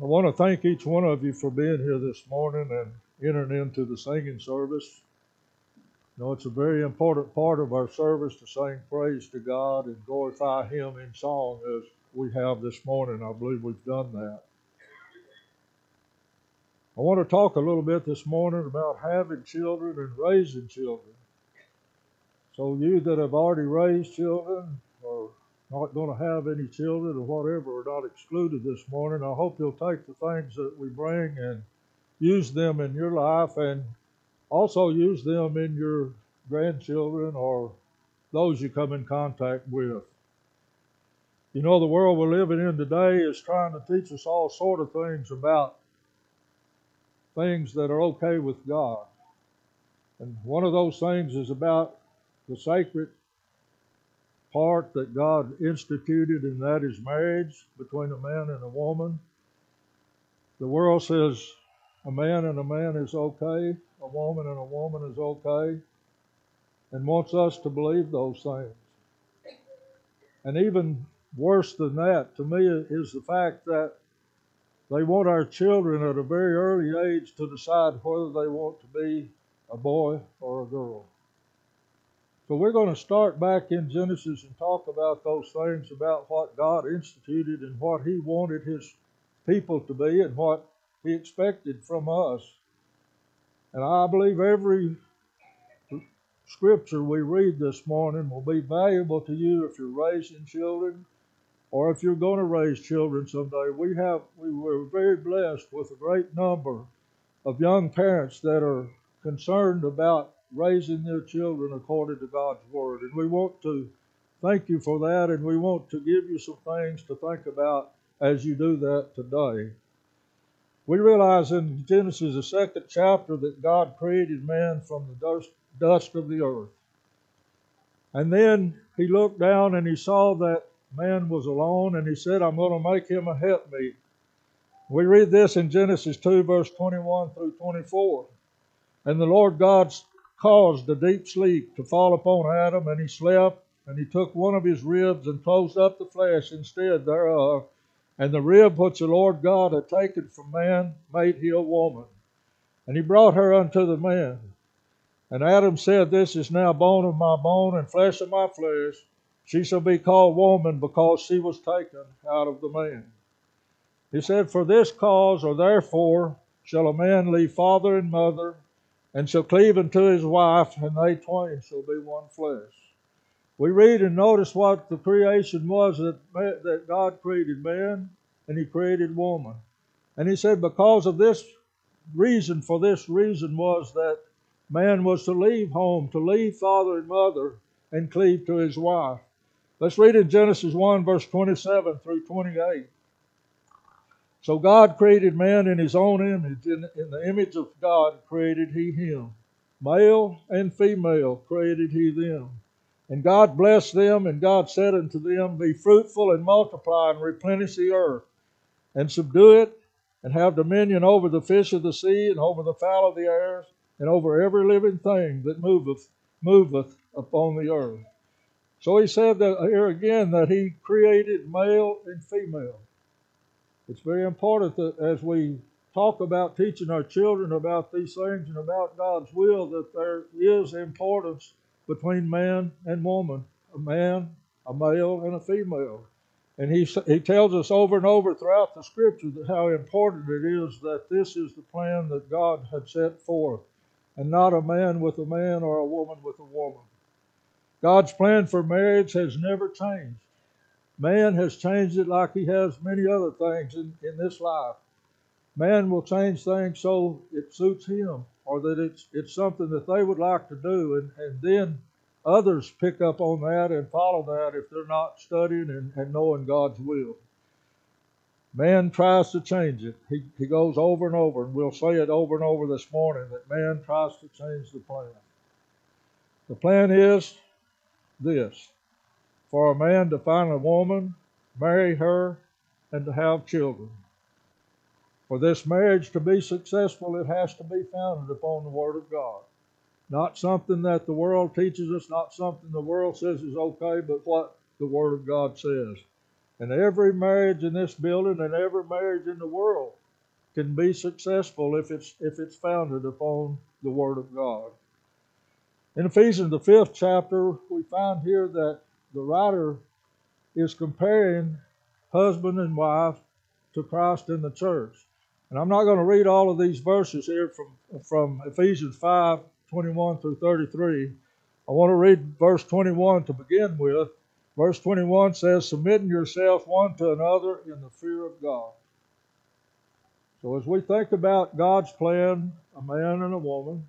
I want to thank each one of you for being here this morning and entering into the singing service. You know, it's a very important part of our service to sing praise to God and glorify Him in song as we have this morning. I believe we've done that. I want to talk a little bit this morning about having children and raising children. So, you that have already raised children or not going to have any children or whatever are not excluded this morning. I hope you'll take the things that we bring and use them in your life and also use them in your grandchildren or those you come in contact with. You know, the world we're living in today is trying to teach us all sort of things about things that are okay with God. And one of those things is about the sacred part that God instituted, and that is marriage between a man and a woman. The world says a man and a man is okay, a woman and a woman is okay, and wants us to believe those things. And even worse than that, to me, is the fact that they want our children at a very early age to decide whether they want to be a boy or a girl. So we're going to start back in Genesis and talk about those things about what God instituted and what He wanted His people to be and what He expected from us. And I believe every scripture we read this morning will be valuable to you if you're raising children or if you're going to raise children someday. We have we were very blessed with a great number of young parents that are concerned about raising their children according to God's Word. And we want to thank you for that, and we want to give you some things to think about as you do that today. We realize in Genesis, the second chapter, that God created man from the dust, dust of the earth. And then he looked down and he saw that man was alone, and he said, I'm going to make him a helpmeet. We read this in Genesis 2, verse 21 through 24. And the Lord God caused a deep sleep to fall upon Adam, and he slept, and he took one of his ribs and closed up the flesh instead thereof. And the rib which the Lord God had taken from man made he a woman. And he brought her unto the man. And Adam said, This is now bone of my bone and flesh of my flesh. She shall be called woman because she was taken out of the man. He said, For this cause or therefore shall a man leave father and mother and shall cleave unto his wife, and they twain shall be one flesh. We read and notice what the creation was that, that God created man and he created woman. And he said, because of this reason, for this reason was that man was to leave home, to leave father and mother, and cleave to his wife. Let's read in Genesis 1, verse 27 through 28. So God created man in his own image. In, in, the image of God created he him. Male and female created he them. And God blessed them, and God said unto them, Be fruitful and multiply and replenish the earth, and subdue it, and have dominion over the fish of the sea, and over the fowl of the air, and over every living thing that moveth, moveth upon the earth. So he said that here again that he created male and female. It's very important that as we talk about teaching our children about these things and about God's will, that there is importance between man and woman, a man, a male, and a female. And he, he tells us over and over throughout the scripture that how important it is that this is the plan that God had set forth, and not a man with a man or a woman with a woman. God's plan for marriage has never changed. Man has changed it like he has many other things in, in this life. Man will change things so it suits him or that it's, it's something that they would like to do. And, and then others pick up on that and follow that if they're not studying and, and knowing God's will. Man tries to change it. He, he goes over and over, and we'll say it over and over this morning that man tries to change the plan. The plan is this for a man to find a woman, marry her, and to have children. For this marriage to be successful, it has to be founded upon the Word of God. Not something that the world teaches us, not something the world says is okay, but what the Word of God says. And every marriage in this building and every marriage in the world can be successful if it's if it's founded upon the Word of God. In Ephesians the fifth chapter, we find here that the writer is comparing husband and wife to Christ in the church. And I'm not going to read all of these verses here from, from Ephesians 5 21 through 33. I want to read verse 21 to begin with. Verse 21 says, Submitting yourself one to another in the fear of God. So as we think about God's plan, a man and a woman,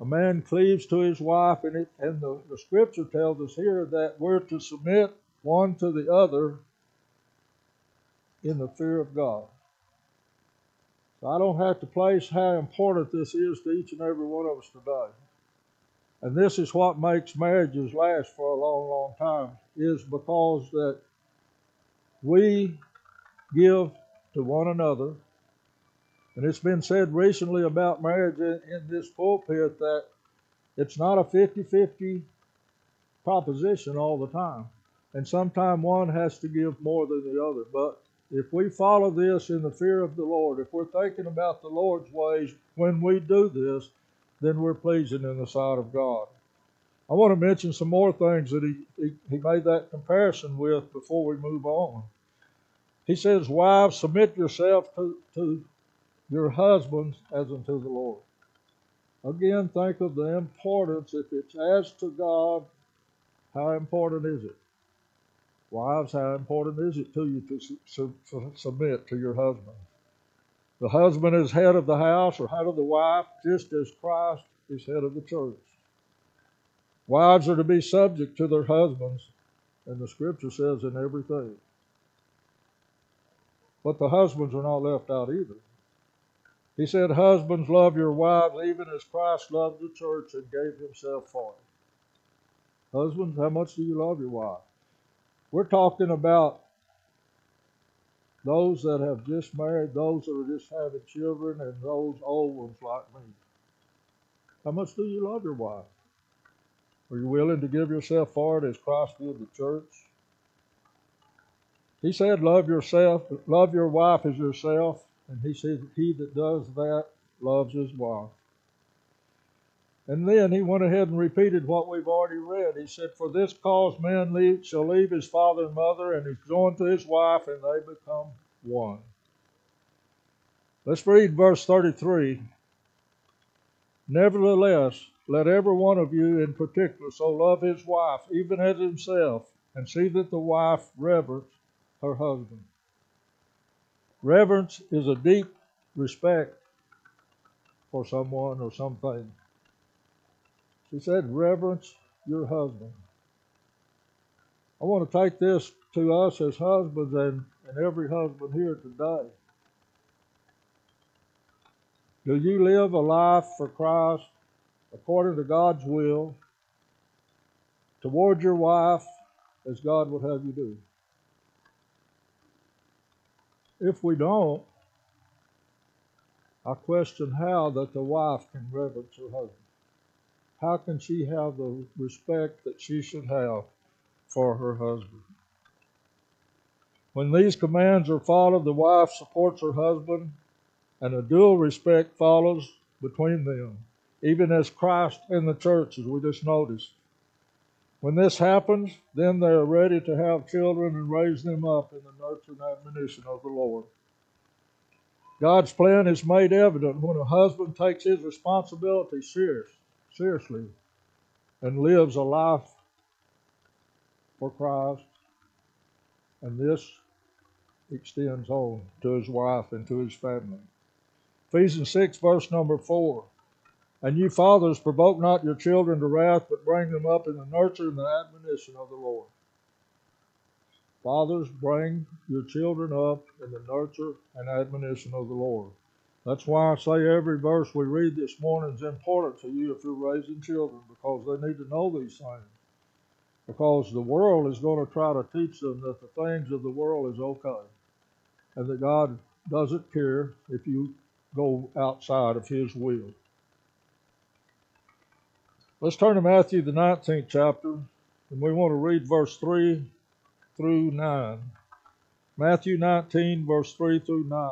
a man cleaves to his wife, and, it, and the, the scripture tells us here that we're to submit one to the other in the fear of God. So I don't have to place how important this is to each and every one of us today. And this is what makes marriages last for a long, long time, is because that we give to one another. And it's been said recently about marriage in, in this pulpit that it's not a 50 50 proposition all the time. And sometimes one has to give more than the other. But if we follow this in the fear of the Lord, if we're thinking about the Lord's ways when we do this, then we're pleasing in the sight of God. I want to mention some more things that he, he, he made that comparison with before we move on. He says, Wives, submit yourself to, to your husbands as unto the Lord. Again, think of the importance. If it's as to God, how important is it? Wives, how important is it to you to su- su- submit to your husband? The husband is head of the house or head of the wife, just as Christ is head of the church. Wives are to be subject to their husbands, and the scripture says in everything. But the husbands are not left out either. He said, Husbands, love your wives even as Christ loved the church and gave himself for it. Husbands, how much do you love your wife? We're talking about those that have just married, those that are just having children, and those old ones like me. How much do you love your wife? Are you willing to give yourself for it as Christ did the church? He said, Love yourself, love your wife as yourself. And he said, He that does that loves his wife. And then he went ahead and repeated what we've already read. He said, For this cause man leave, shall leave his father and mother, and he's joined to his wife, and they become one. Let's read verse 33. Nevertheless, let every one of you in particular so love his wife, even as himself, and see that the wife reverence her husband. Reverence is a deep respect for someone or something. She said, Reverence your husband. I want to take this to us as husbands and, and every husband here today. Do you live a life for Christ according to God's will toward your wife as God would have you do? If we don't, I question how that the wife can reverence her husband. How can she have the respect that she should have for her husband? When these commands are followed, the wife supports her husband, and a dual respect follows between them, even as Christ and the church, as we just noticed. When this happens, then they are ready to have children and raise them up in the nurture and admonition of the Lord. God's plan is made evident when a husband takes his responsibility serious seriously and lives a life for Christ. And this extends on to his wife and to his family. Ephesians 6, verse number 4. And you fathers, provoke not your children to wrath, but bring them up in the nurture and the admonition of the Lord. Fathers, bring your children up in the nurture and admonition of the Lord. That's why I say every verse we read this morning is important to you if you're raising children because they need to know these things. Because the world is going to try to teach them that the things of the world is okay and that God doesn't care if you go outside of His will. Let's turn to Matthew, the 19th chapter, and we want to read verse 3 through 9. Matthew 19, verse 3 through 9.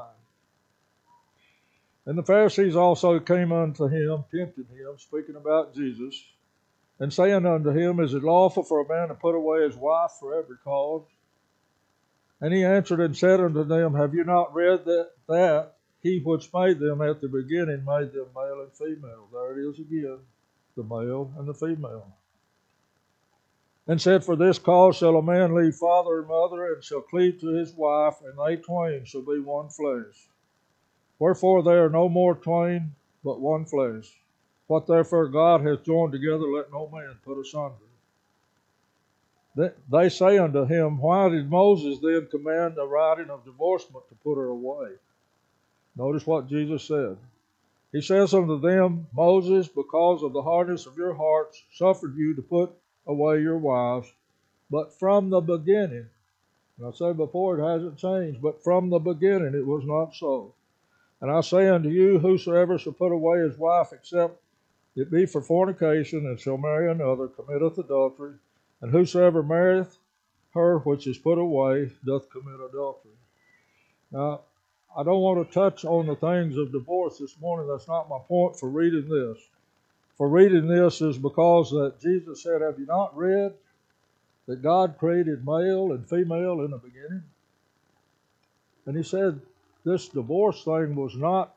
And the Pharisees also came unto him, tempting him, speaking about Jesus, and saying unto him, Is it lawful for a man to put away his wife for every cause? And he answered and said unto them, Have you not read that, that he which made them at the beginning made them male and female? There it is again, the male and the female. And said, For this cause shall a man leave father and mother, and shall cleave to his wife, and they twain shall be one flesh. Wherefore they are no more twain, but one flesh. What therefore God hath joined together, let no man put asunder. They say unto him, Why did Moses then command the writing of divorcement to put her away? Notice what Jesus said. He says unto them, Moses, because of the hardness of your hearts, suffered you to put away your wives, but from the beginning, and I say before it hasn't changed, but from the beginning it was not so. And I say unto you, whosoever shall put away his wife, except it be for fornication, and shall marry another, committeth adultery. And whosoever marrieth her which is put away doth commit adultery. Now, I don't want to touch on the things of divorce this morning. That's not my point for reading this. For reading this is because that Jesus said, Have you not read that God created male and female in the beginning? And he said, this divorce thing was not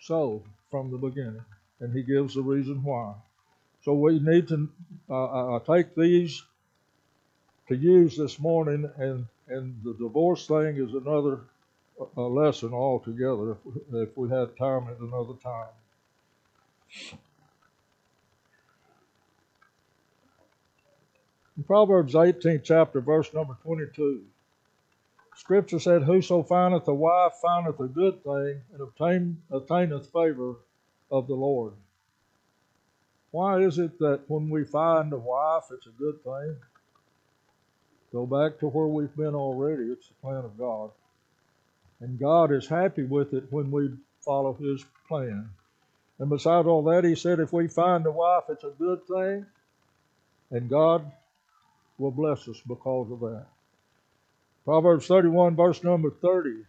so from the beginning, and he gives the reason why. So we need to uh, take these to use this morning, and and the divorce thing is another uh, lesson altogether. If, if we had time at another time. In Proverbs 18, chapter, verse number 22. Scripture said, Whoso findeth a wife findeth a good thing and obtain, obtaineth favor of the Lord. Why is it that when we find a wife, it's a good thing? Go back to where we've been already. It's the plan of God. And God is happy with it when we follow His plan. And besides all that, He said, if we find a wife, it's a good thing, and God will bless us because of that. Proverbs 31, verse number 30.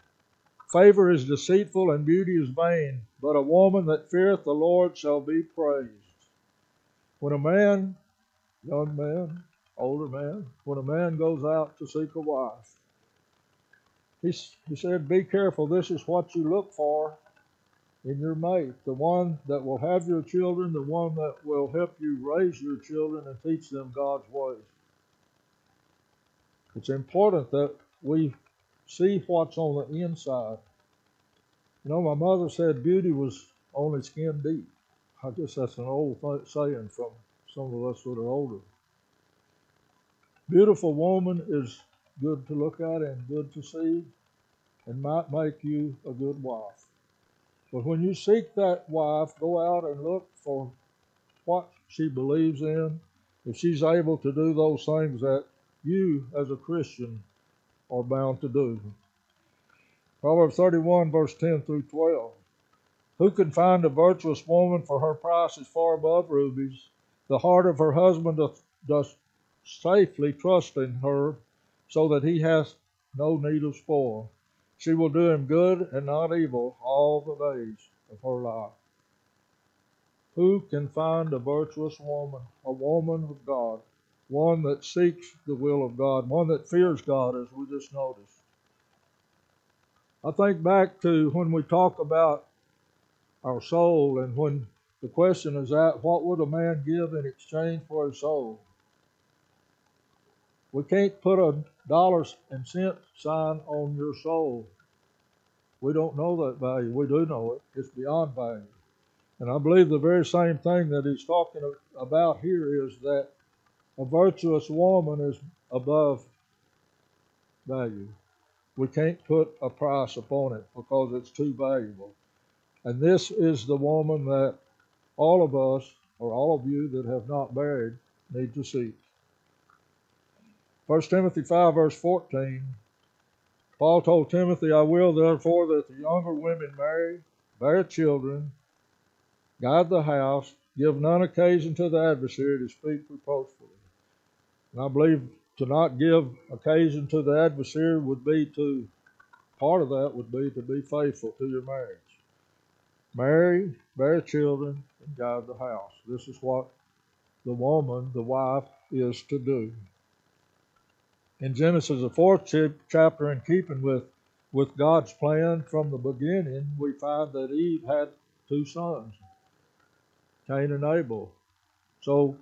Favor is deceitful and beauty is vain, but a woman that feareth the Lord shall be praised. When a man, young man, older man, when a man goes out to seek a wife, he, he said, Be careful, this is what you look for in your mate, the one that will have your children, the one that will help you raise your children and teach them God's ways. It's important that we see what's on the inside. You know, my mother said beauty was only skin deep. I guess that's an old saying from some of us that are older. Beautiful woman is good to look at and good to see and might make you a good wife. But when you seek that wife, go out and look for what she believes in. If she's able to do those things that you as a Christian are bound to do. Proverbs 31, verse 10 through 12. Who can find a virtuous woman, for her price is far above rubies? The heart of her husband doth, doth safely trust in her, so that he hath no need of spoil. She will do him good and not evil all the days of her life. Who can find a virtuous woman, a woman of God? one that seeks the will of God, one that fears God, as we just noticed. I think back to when we talk about our soul and when the question is that what would a man give in exchange for his soul? We can't put a dollars and cent sign on your soul. We don't know that value. We do know it. It's beyond value. And I believe the very same thing that he's talking about here is that a virtuous woman is above value. We can't put a price upon it because it's too valuable. And this is the woman that all of us, or all of you that have not married, need to seek. 1 Timothy 5, verse 14, Paul told Timothy, I will therefore that the younger women marry, bear children, guide the house, give none occasion to the adversary to speak reproachfully. And I believe to not give occasion to the adversary would be to, part of that would be to be faithful to your marriage. Marry, bear children, and guide the house. This is what the woman, the wife, is to do. In Genesis, the fourth chapter, in keeping with, with God's plan from the beginning, we find that Eve had two sons, Cain and Abel. So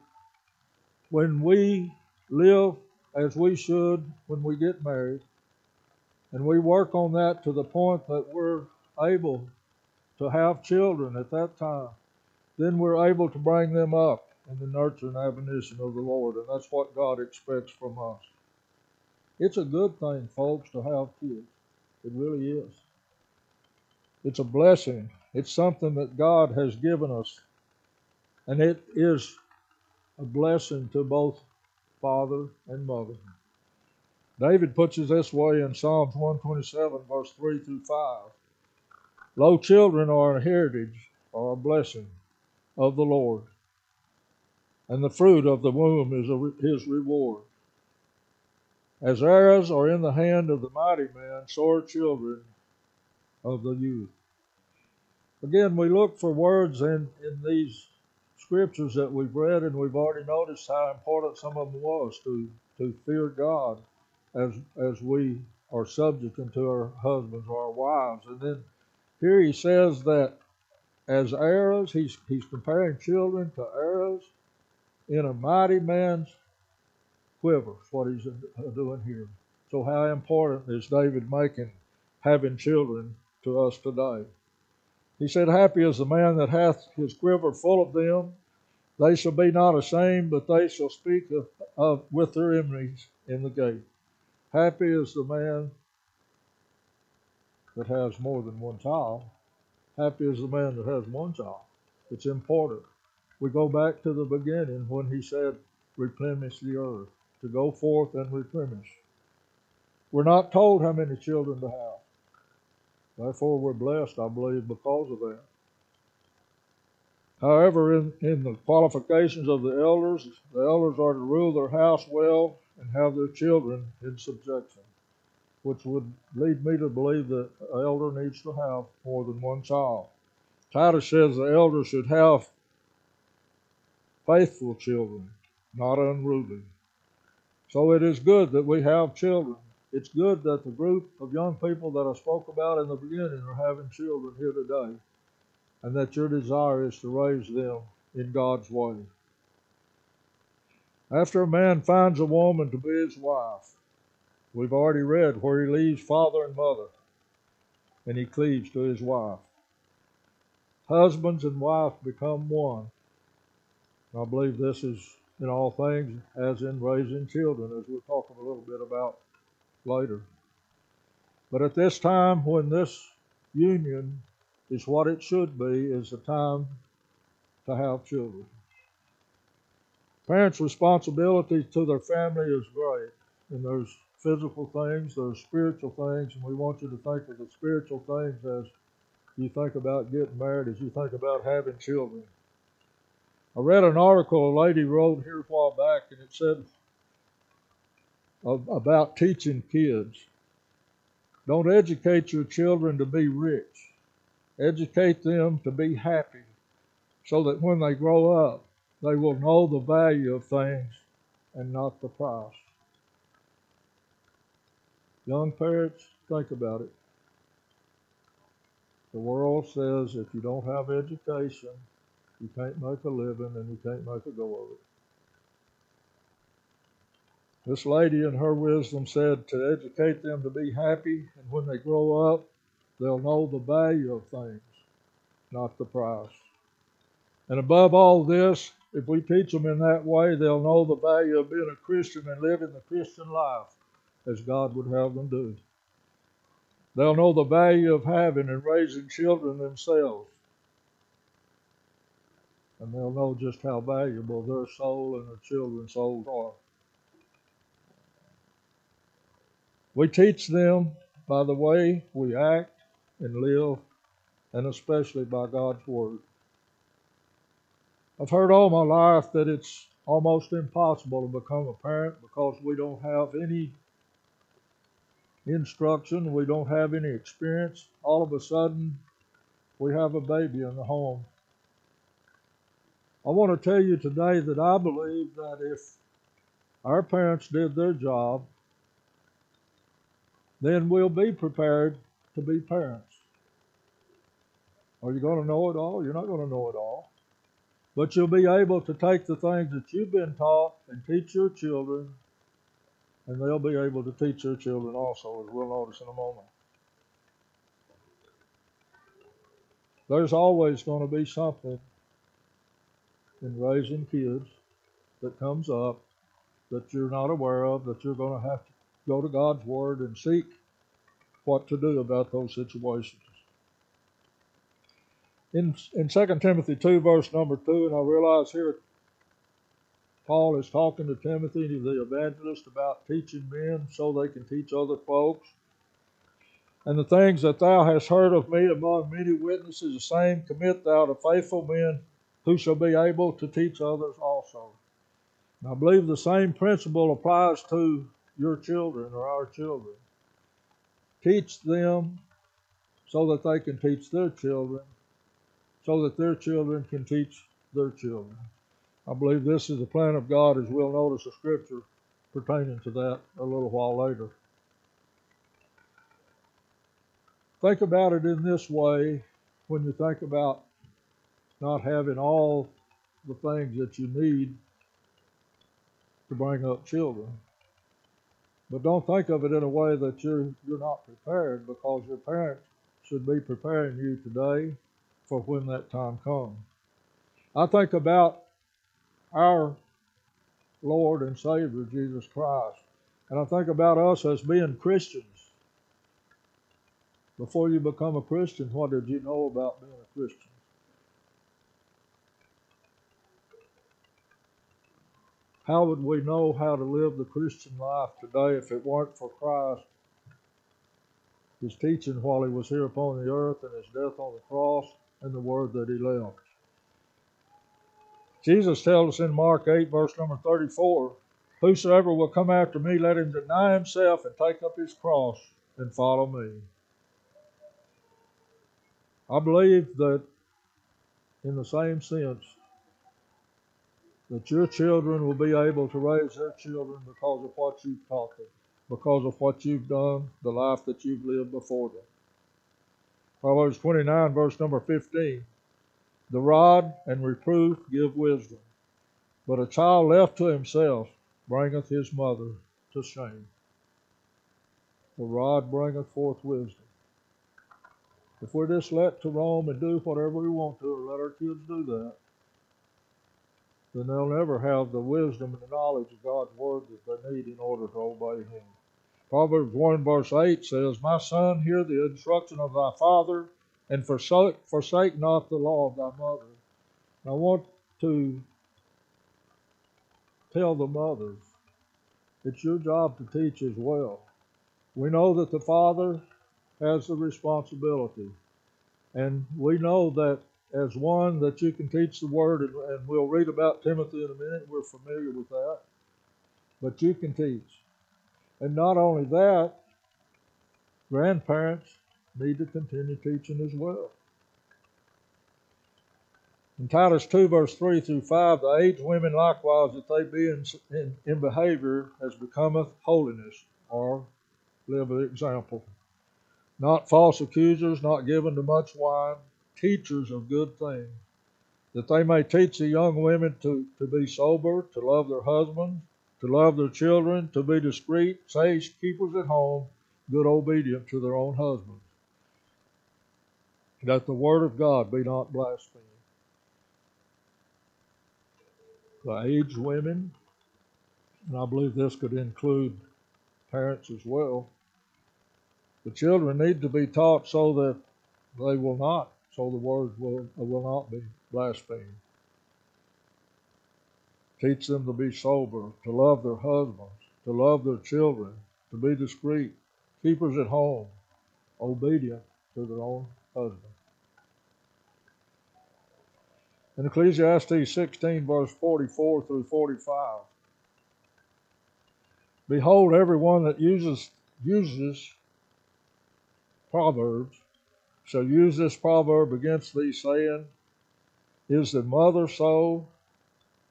when we live as we should when we get married, and we work on that to the point that we're able to have children at that time, then we're able to bring them up in the nurture and admonition of the Lord, and that's what God expects from us. It's a good thing, folks, to have kids. It really is. It's a blessing. It's something that God has given us. And it is a blessing to both father and mother. David puts it this way in Psalms 127, verse 3 through 5. Lo, children are a heritage or a blessing of the Lord, and the fruit of the womb is his reward. As arrows are in the hand of the mighty man, so are children of the youth. Again, we look for words in, in these scriptures that we've read, and we've already noticed how important some of them was to, to fear God as as we are subject unto our husbands or our wives. And then here he says that as arrows, he's he's comparing children to arrows in a mighty man's quiver. What he's uh, doing here. So how important is David making having children to us today? He said, Happy is the man that hath his quiver full of them. They shall be not ashamed, but they shall speak of, of, with their enemies in the gate. Happy is the man that has more than one child. Happy is the man that has one child. It's important. We go back to the beginning when he said, replenish the earth, to go forth and replenish. We're not told how many children to have. Therefore, we're blessed, I believe, because of that. However, in, in the qualifications of the elders, the elders are to rule their house well and have their children in subjection, which would lead me to believe that an elder needs to have more than one child. Titus says the elder should have faithful children, not unruly. So it is good that we have children it's good that the group of young people that I spoke about in the beginning are having children here today, and that your desire is to raise them in God's way. After a man finds a woman to be his wife, we've already read where he leaves father and mother, and he cleaves to his wife. Husbands and wife become one. I believe this is in all things as in raising children, as we'll talk a little bit about later. But at this time, when this union is what it should be, is the time to have children. Parents' responsibility to their family is great, and there's physical things, there's spiritual things, and we want you to think of the spiritual things as you think about getting married, as you think about having children. I read an article a lady wrote here a while back, and it said about teaching kids. Don't educate your children to be rich. Educate them to be happy so that when they grow up, they will know the value of things and not the price. Young parents, think about it. The world says if you don't have education, you can't make a living and you can't make a go of it. This lady, in her wisdom, said to educate them to be happy, and when they grow up, they'll know the value of things, not the price. And above all this, if we teach them in that way, they'll know the value of being a Christian and living the Christian life as God would have them do. They'll know the value of having and raising children themselves. And they'll know just how valuable their soul and their children's souls are. We teach them by the way we act and live, and especially by God's Word. I've heard all my life that it's almost impossible to become a parent because we don't have any instruction, we don't have any experience. All of a sudden, we have a baby in the home. I want to tell you today that I believe that if our parents did their job, then we'll be prepared to be parents. Are you going to know it all? You're not going to know it all. But you'll be able to take the things that you've been taught and teach your children, and they'll be able to teach their children also, as we'll notice in a moment. There's always going to be something in raising kids that comes up that you're not aware of, that you're going to have to go to God's Word and seek what to do about those situations. In, in 2 Timothy 2, verse number 2, and I realize here Paul is talking to Timothy, the evangelist, about teaching men so they can teach other folks. And the things that thou hast heard of me among many witnesses, the same commit thou to faithful men who shall be able to teach others also. And I believe the same principle applies to your children or our children. Teach them so that they can teach their children, so that their children can teach their children. I believe this is the plan of God, as we'll notice the scripture pertaining to that a little while later. Think about it in this way when you think about not having all the things that you need to bring up children. But don't think of it in a way that you're you're not prepared because your parents should be preparing you today for when that time comes. I think about our Lord and Savior Jesus Christ. And I think about us as being Christians. Before you become a Christian, what did you know about being a Christian? How would we know how to live the Christian life today if it weren't for Christ, his teaching while he was here upon the earth, and his death on the cross, and the word that he left? Jesus tells us in Mark 8, verse number 34 Whosoever will come after me, let him deny himself and take up his cross and follow me. I believe that in the same sense that your children will be able to raise their children because of what you've taught them, because of what you've done, the life that you've lived before them. Proverbs 29, verse number 15. The rod and reproof give wisdom, but a child left to himself bringeth his mother to shame. The rod bringeth forth wisdom. If we're just let to roam and do whatever we want to, or let our kids do that, then they'll never have the wisdom and the knowledge of God's word that they need in order to obey Him. Proverbs 1 verse 8 says, My son, hear the instruction of thy father, and forsake, forsake not the law of thy mother. I want to tell the mothers, it's your job to teach as well. We know that the father has the responsibility. And we know that as one that you can teach the word, and, and we'll read about Timothy in a minute. We're familiar with that. But you can teach. And not only that, grandparents need to continue teaching as well. In Titus 2, verse 3 through 5, the aged women likewise, that they be in, in, in behavior as becometh holiness, or live an example. Not false accusers, not given to much wine, teachers of good things, that they may teach the young women to, to be sober, to love their husbands, to love their children, to be discreet, sage keepers at home, good obedient to their own husbands, that the word of God be not blasphemed. The aged women, and I believe this could include parents as well, the children need to be taught so that they will not so the word will, will not be blasphemed. Teach them to be sober, to love their husbands, to love their children, to be discreet, keepers at home, obedient to their own husband. In Ecclesiastes 16, verse 44 through 45. Behold, everyone that uses uses proverbs shall use this proverb against thee, saying, Is the mother so?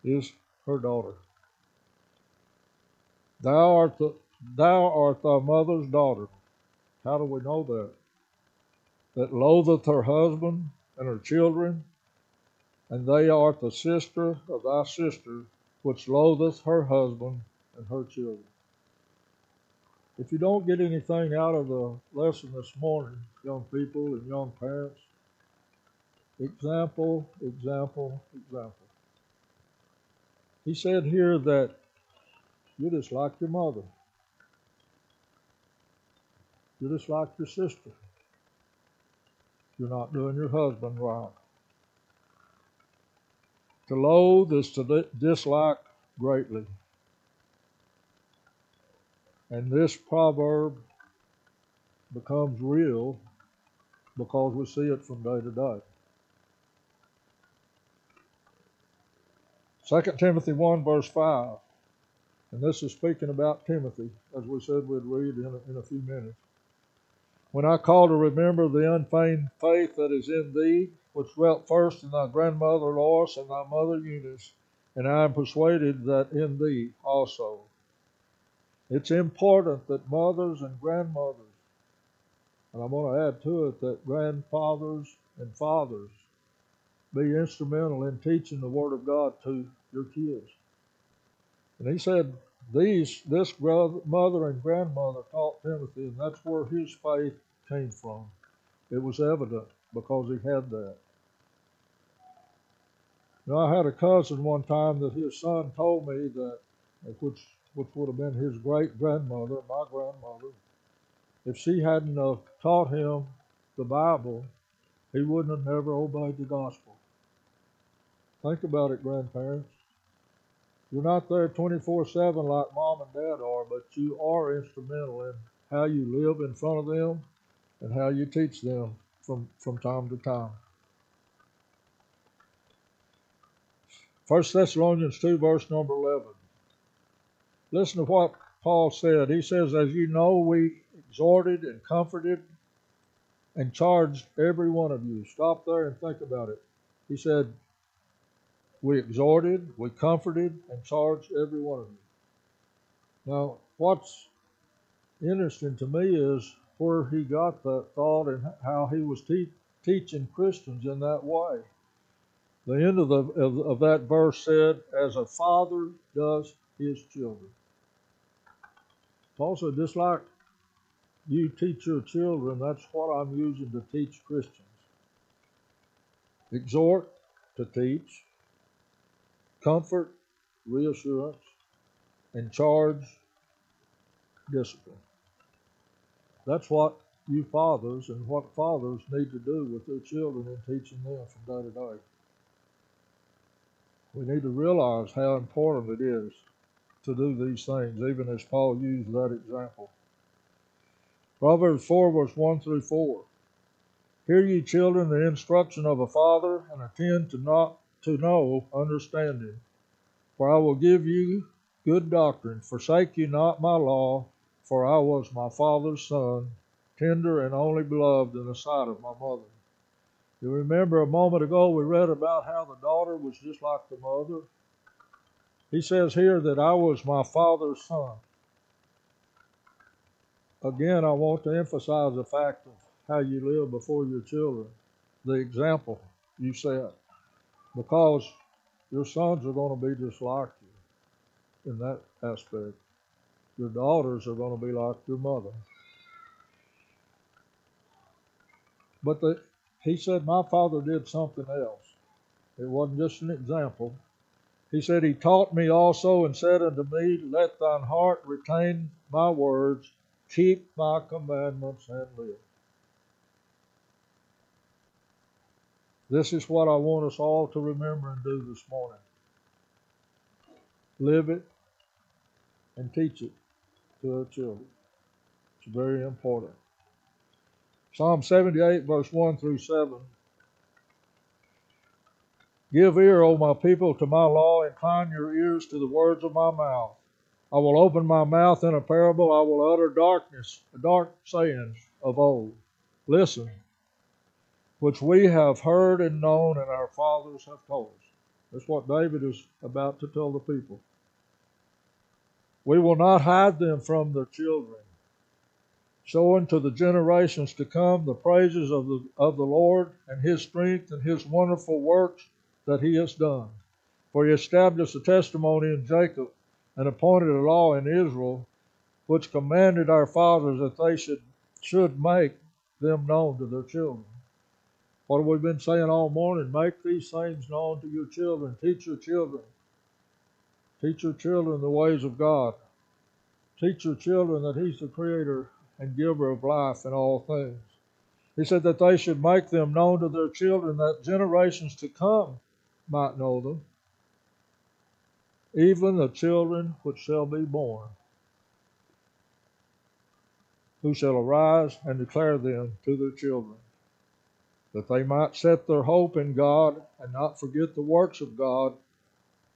Is her daughter. Thou art the, thou art thy mother's daughter. How do we know that? That loatheth her husband and her children, and they art the sister of thy sister, which loatheth her husband and her children. If you don't get anything out of the lesson this morning, young people and young parents, example, example, example. He said here that you're just like your mother. You're just like your sister. You're not doing your husband right. To loathe is to dislike greatly. And this proverb becomes real because we see it from day to day. 2 Timothy 1, verse 5. And this is speaking about Timothy, as we said we'd read in a, in a few minutes. When I call to remember the unfeigned faith that is in thee, which dwelt first in thy grandmother Lois and thy mother Eunice, and I am persuaded that in thee also. It's important that mothers and grandmothers, and I'm going to add to it that grandfathers and fathers be instrumental in teaching the Word of God to your kids. And he said, these, this mother and grandmother taught Timothy, and that's where his faith came from. It was evident because he had that. Now, I had a cousin one time that his son told me that, which which would have been his great grandmother, my grandmother, if she hadn't uh, taught him the Bible, he wouldn't have never obeyed the gospel. Think about it, grandparents. You're not there 24 7 like mom and dad are, but you are instrumental in how you live in front of them and how you teach them from, from time to time. 1 Thessalonians 2, verse number 11. Listen to what Paul said. He says, As you know, we exhorted and comforted and charged every one of you. Stop there and think about it. He said, We exhorted, we comforted, and charged every one of you. Now, what's interesting to me is where he got that thought and how he was te- teaching Christians in that way. The end of, the, of, of that verse said, As a father does his children. Also, just like you teach your children, that's what I'm using to teach Christians. Exhort to teach, comfort, reassurance, and charge discipline. That's what you fathers and what fathers need to do with their children in teaching them from day to day. We need to realize how important it is to do these things, even as Paul used that example. Proverbs 4, verse 1 through 4. Hear ye children the instruction of a father, and attend to not to know understanding. For I will give you good doctrine. Forsake you not my law, for I was my father's son, tender and only beloved in the sight of my mother. You remember a moment ago we read about how the daughter was just like the mother, he says here that I was my father's son. Again, I want to emphasize the fact of how you live before your children, the example you set, because your sons are going to be just like you in that aspect. Your daughters are going to be like your mother. But the, he said, My father did something else. It wasn't just an example, he said, He taught me also and said unto me, Let thine heart retain my words, keep my commandments, and live. This is what I want us all to remember and do this morning. Live it and teach it to our children. It's very important. Psalm 78, verse 1 through 7 Give ear, O my people, to my law, incline your ears to the words of my mouth. I will open my mouth in a parable, I will utter darkness, dark sayings of old. Listen, which we have heard and known, and our fathers have told us. That's what David is about to tell the people. We will not hide them from their children, showing to the generations to come the praises of the, of the Lord and his strength and his wonderful works that he has done. For he established a testimony in Jacob and appointed a law in Israel, which commanded our fathers that they should, should make them known to their children. What we've we been saying all morning? Make these things known to your children. Teach your children. Teach your children the ways of God. Teach your children that He's the creator and giver of life and all things. He said that they should make them known to their children that generations to come might know them, even the children which shall be born, who shall arise and declare them to their children, that they might set their hope in God and not forget the works of God,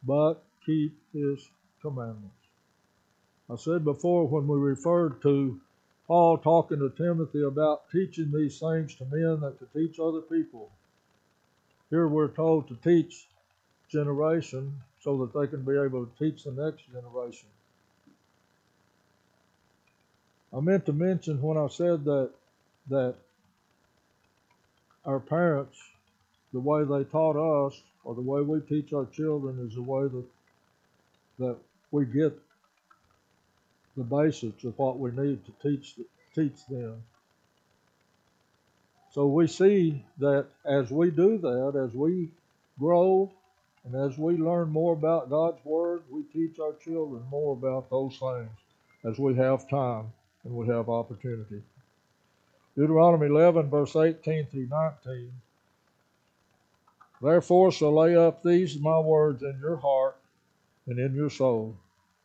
but keep his commandments. I said before when we referred to Paul talking to Timothy about teaching these things to men that to teach other people. Here we're told to teach generation so that they can be able to teach the next generation. I meant to mention when I said that that our parents, the way they taught us, or the way we teach our children, is the way that that we get the basics of what we need to teach teach them. So we see that as we do that, as we grow and as we learn more about God's Word, we teach our children more about those things as we have time and we have opportunity. Deuteronomy 11, verse 18 through 19. Therefore shall lay up these my words in your heart and in your soul,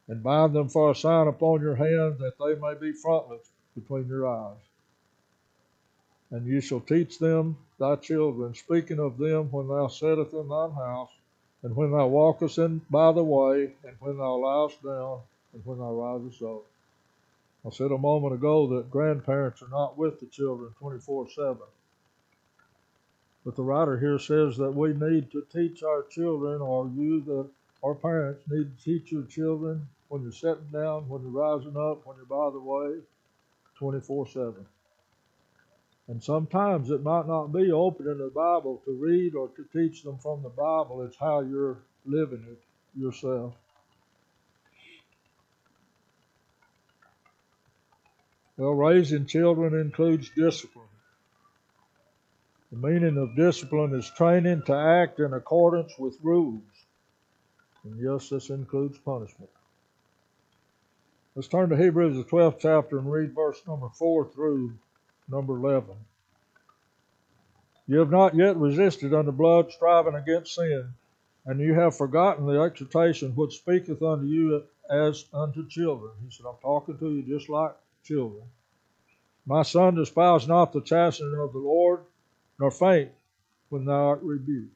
and bind them for a sign upon your hand, that they may be frontlets between your eyes. And you shall teach them thy children, speaking of them when thou sittest in thine house, and when thou walkest in by the way, and when thou liest down, and when thou risest up. I said a moment ago that grandparents are not with the children 24 7. But the writer here says that we need to teach our children, or you, the, our parents, need to teach your children when you're sitting down, when you're rising up, when you're by the way, 24 7. And sometimes it might not be opening the Bible to read or to teach them from the Bible, it's how you're living it yourself. Well, raising children includes discipline. The meaning of discipline is training to act in accordance with rules. And yes, this includes punishment. Let's turn to Hebrews, the 12th chapter, and read verse number 4 through number 11. You have not yet resisted unto blood, striving against sin, and you have forgotten the exhortation which speaketh unto you as unto children. He said, I'm talking to you just like children. My son, despise not the chastening of the Lord, nor faint when thou art rebuked.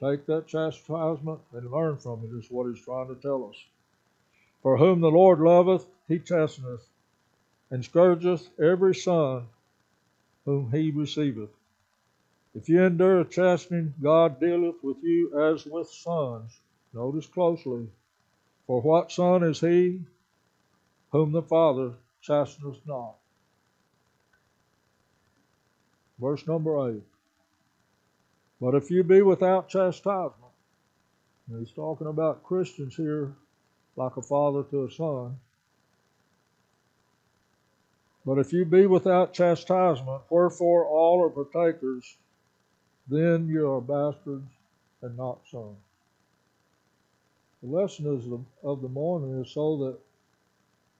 Take that chastisement and learn from it, is what he's trying to tell us. For whom the Lord loveth, he chasteneth, and scourgeth every son whom he receiveth. If you endure chastening, God dealeth with you as with sons. Notice closely. For what son is he whom the Father chasteneth not. Verse number 8. But if you be without chastisement, he's talking about Christians here like a father to a son. But if you be without chastisement, wherefore all are partakers, then you are bastards and not sons. The lesson is the, of the morning is so that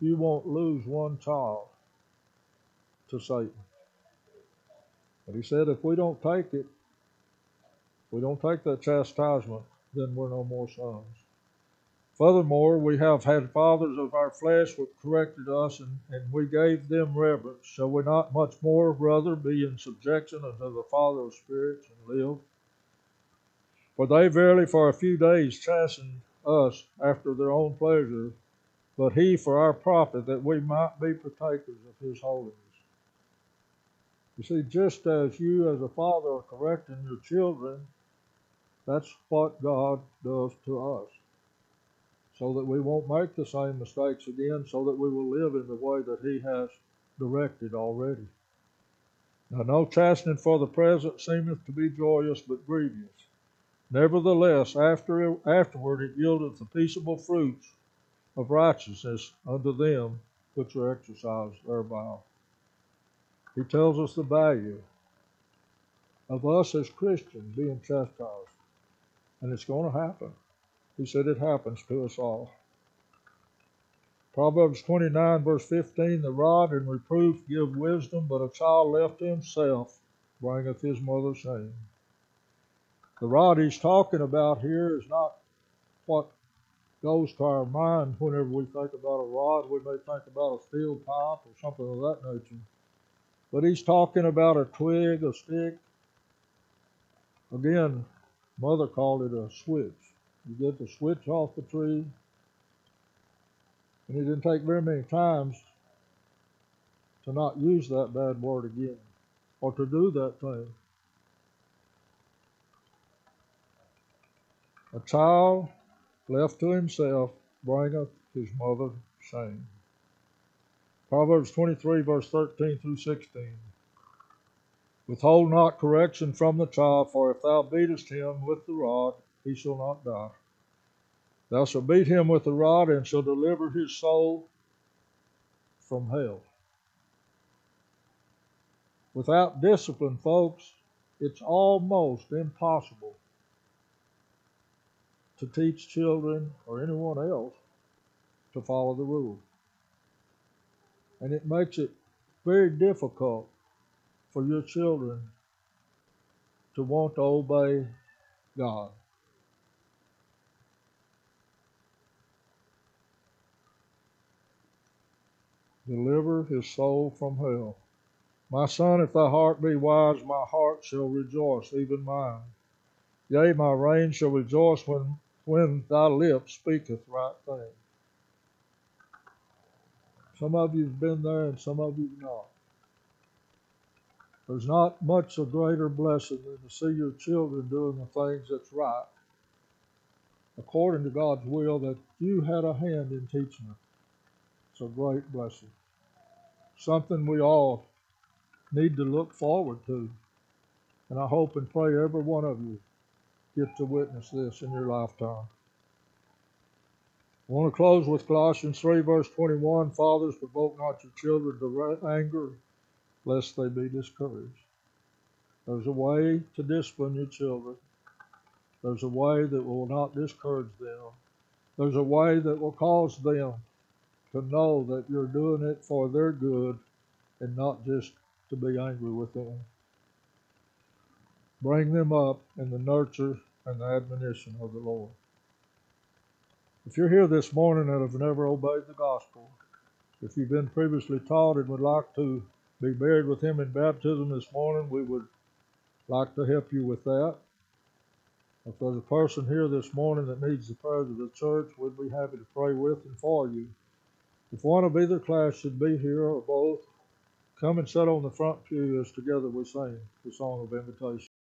you won't lose one child to Satan. But he said, if we don't take it, we don't take that chastisement, then we're no more sons. Furthermore, we have had fathers of our flesh which corrected us, and, and we gave them reverence. Shall we not much more, brother, be in subjection unto the Father of spirits and live? For they verily for a few days chastened us after their own pleasure, but he for our profit, that we might be partakers of his holiness. You see, just as you as a father are correcting your children, that's what God does to us. So that we won't make the same mistakes again, so that we will live in the way that He has directed already. Now, no chastening for the present seemeth to be joyous, but grievous. Nevertheless, after, afterward it yieldeth the peaceable fruits of righteousness unto them which are exercised thereby. He tells us the value of us as Christians being chastised. And it's going to happen. He said it happens to us all. Proverbs 29, verse 15 The rod and reproof give wisdom, but a child left to himself bringeth his mother shame. The rod he's talking about here is not what goes to our mind whenever we think about a rod. We may think about a steel pipe or something of that nature. But he's talking about a twig, a stick. Again, mother called it a switch. You get the switch off the tree, and it didn't take very many times to not use that bad word again or to do that thing. A child left to himself bringeth his mother shame. Proverbs 23, verse 13 through 16. Withhold not correction from the child, for if thou beatest him with the rod, he shall not die. Thou shalt beat him with the rod, and shall deliver his soul from hell. Without discipline, folks, it's almost impossible to teach children or anyone else to follow the rules. And it makes it very difficult for your children to want to obey God. Deliver his soul from hell. My son, if thy heart be wise, my heart shall rejoice, even mine. Yea, my rein shall rejoice when, when thy lips speaketh right things. Some of you've been there and some of you've not. There's not much a greater blessing than to see your children doing the things that's right, according to God's will, that you had a hand in teaching them. It's a great blessing. Something we all need to look forward to. And I hope and pray every one of you get to witness this in your lifetime. I want to close with Colossians 3, verse 21. Fathers, provoke not your children to anger, lest they be discouraged. There's a way to discipline your children. There's a way that will not discourage them. There's a way that will cause them to know that you're doing it for their good and not just to be angry with them. Bring them up in the nurture and the admonition of the Lord. If you're here this morning and have never obeyed the gospel, if you've been previously taught and would like to be buried with him in baptism this morning, we would like to help you with that. If there's a person here this morning that needs the prayers of the church, we'd be happy to pray with and for you. If one of either class should be here or both, come and sit on the front pew as together we sing the song of invitation.